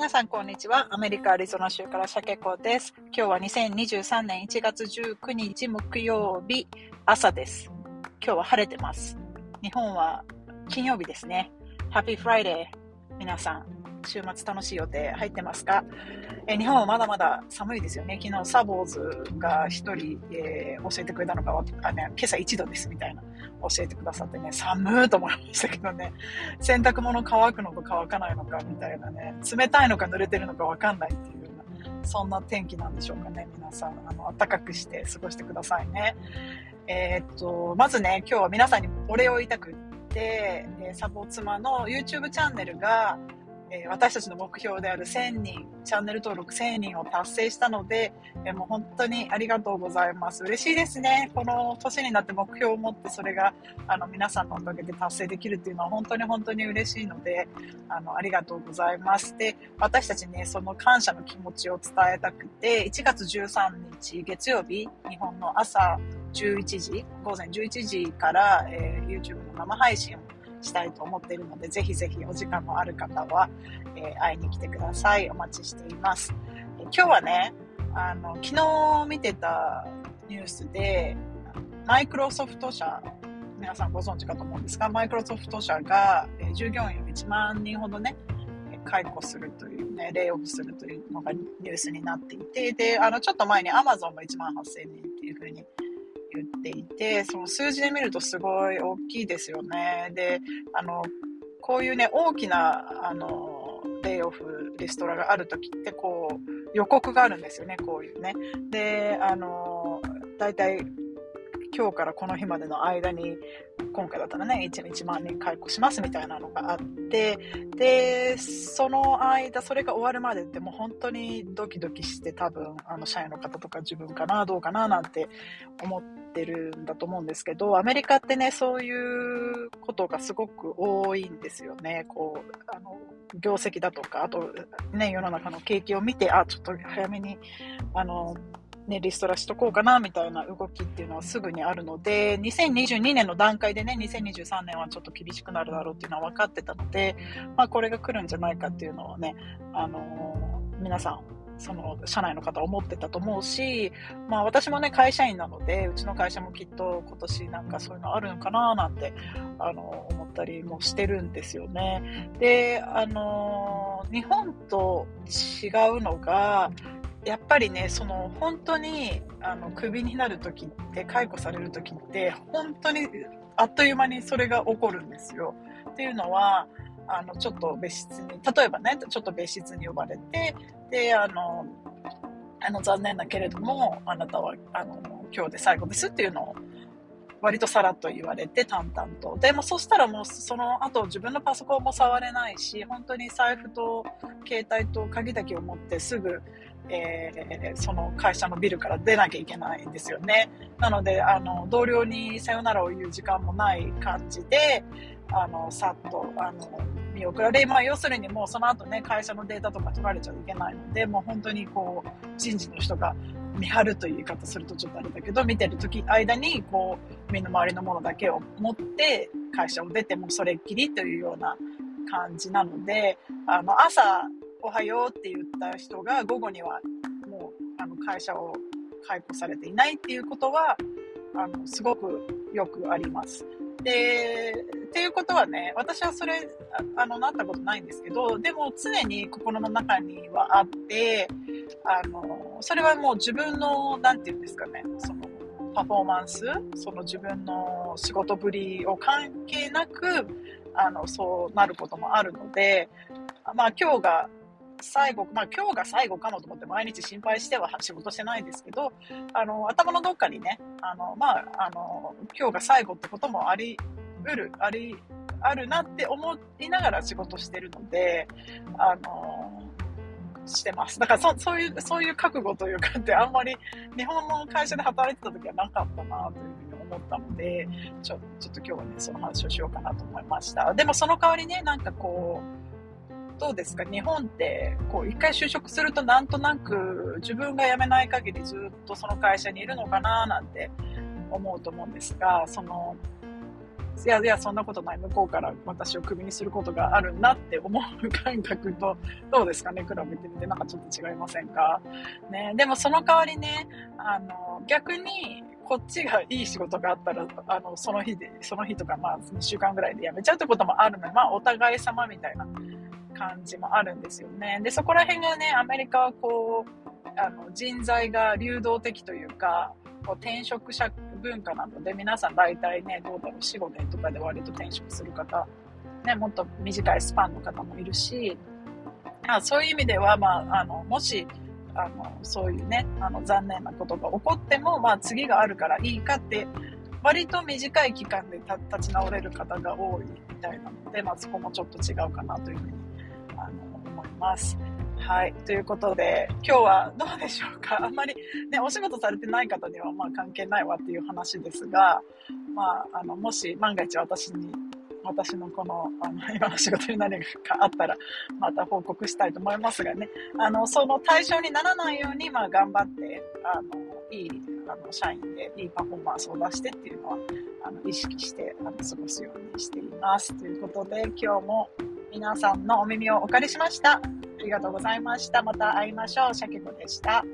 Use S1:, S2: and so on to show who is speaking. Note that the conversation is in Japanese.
S1: 皆さんこんにちは。アメリカ・アリゾナ州からシャケコです。今日は2023年1月19日木曜日朝です。今日は晴れてます。日本は金曜日ですね。 Happy Friday。皆さん、週末楽しい予定入ってますか？え日本はまだまだ寒いですよね。昨日サボーズが一人、えー、教えてくれたのが、あね、今朝1度ですみたいな教えてくださってね、寒ーと思いましたけどね、洗濯物乾くのか乾かないのかみたいなね、冷たいのか濡れてるのかわかんないっていう、そんな天気なんでしょうかね。皆さん、あの、暖かくして過ごしてくださいね。えー、っと、まずね、今日は皆さんにお礼を言いたくって、サボ妻の YouTube チャンネルが、え私たちの目標である1000人、チャンネル登録1000人を達成したので、えもう本当にありがとうございます。嬉しいですね。この年になって目標を持ってそれがあの皆さんのおかげで達成できるっていうのは本当に本当に嬉しいので、あのありがとうございます。で、私たちね、その感謝の気持ちを伝えたくて、1月13日月曜日、日本の朝11時、午前11時から、えー、YouTube の生配信をしたいと思っているので、ぜひぜひお時間のある方は、えー、会いに来てください。お待ちしています。え今日はね、あの、昨日見てたニュースで、マイクロソフト社、皆さんご存知かと思うんですが、マイクロソフト社が、えー、従業員を1万人ほどね、解雇するというね、レイオフするというのがニュースになっていて、で、あの、ちょっと前にアマゾンも1万8000人っていうふうに言っていて、その数字で見るとすごい大きいですよね。で、あの、こういうね、大きな、あの、レイオフ、リストラがある時って、こう、予告があるんですよね、こういうね。で、あの、大体、今日からこの日までの間に、今回だったらね、1日万人解雇しますみたいなのがあって、で、その間、それが終わるまでってもう本当にドキドキして多分、あの、社員の方とか自分かな、どうかな、なんて思ってるんだと思うんですけど、アメリカってね、そういうことがすごく多いんですよね。こう、あの、業績だとか、あとね、世の中の景気を見て、あ、ちょっと早めに、あの、ね、リストラしとこうかなみたいな動きっていうのはすぐにあるので、2022年の段階でね、2023年はちょっと厳しくなるだろうっていうのは分かってたので、まあこれが来るんじゃないかっていうのをね、あの、皆さん、その社内の方思ってたと思うし、まあ私もね、会社員なので、うちの会社もきっと今年なんかそういうのあるのかななんて、あの、思ったりもしてるんですよね。で、あの、日本と違うのが、やっぱりね、その本当にあのクビになるときって、解雇されるときって、本当にあっという間にそれが起こるんですよ。っていうのは、あのちょっと別室に、例えばね、ちょっと別室に呼ばれて、で、あの、あの残念だけれども、あなたはあの今日で最後ですっていうのを割とさらっと言われて淡々と。でもそしたらもうその後自分のパソコンも触れないし、本当に財布と携帯と鍵だけを持ってすぐえー、その会社のビルから出なきゃいけないんですよね。なので、あの、同僚にさよならを言う時間もない感じで、あの、さっと、あの、見送られ、まあ、要するにもうその後ね、会社のデータとか取られちゃいけないので、もう本当にこう、人事の人が見張るという言い方するとちょっとあれだけど、見てる時、間に、こう、身の回りのものだけを持って、会社を出てもそれっきりというような感じなので、あの、朝、おはようって言った人が午後にはもうあの会社を解雇されていないっていうことはあのすごくよくあります。で、っていうことはね、私はそれ、あの、なったことないんですけど、でも常に心の中にはあって、あの、それはもう自分の、なんて言うんですかね、その、パフォーマンス、その自分の仕事ぶりを関係なく、あの、そうなることもあるので、まあ今日が最後、まあ今日が最後かもと思って毎日心配しては仕事してないんですけど、あの、頭のどっかにね、あの、まあ、あの、今日が最後ってこともありうる、あり、あるなって思いながら仕事してるので、あの、してます。だからそそういう、そういう覚悟というかってあんまり日本の会社で働いてた時はなかったなというふうに思ったので、ちょちょっと今日はね、その話をしようかなと思いました。でもその代わりね、なんかこう、どうですか？日本ってこう一回就職するとなんとなく自分が辞めない限りずっとその会社にいるのかななんて思うと思うんですがそのいやいや、そんなことない。向こうから私をクビにすることがあるんだって思う感覚と、どうですかね、比べてみて、なんかちょっと違いませんか？ね、でもその代わりね、あの、逆に、こっちがいい仕事があったら、あの、その日で、その日とか、まあ、2週間ぐらいで辞めちゃうってこともあるので、まあ、お互い様みたいな感じもあるんですよね。で、そこら辺がね、アメリカはこう、あの、人材が流動的というか、こう転職者文化なので、皆さん大体ね、どうだろう、4、5年とかで割と転職する方、ね、もっと短いスパンの方もいるし、あそういう意味では、まあ、あの、もし、あの、そういうね、あの、残念なことが起こっても、まあ、次があるからいいかって、割と短い期間で立ち直れる方が多いみたいなので、まあ、そこもちょっと違うかなというふうに、ます。はい。ということで、今日はどうでしょうか？あんまりね、お仕事されてない方にはまあ関係ないわっていう話ですが、まあ、あの、もし万が一私に私のこの、あの、今の仕事に何かあったら、また報告したいと思いますがね、あの、その対象にならないように、まあ、頑張って、あの、いい、あの、社員でいいパフォーマンスを出してっていうのは、あの、意識して、あの、過ごすようにしています。ということで、今日も皆さんのお耳をお借りしました。ありがとうございました。また会いましょう。シャケ子でした。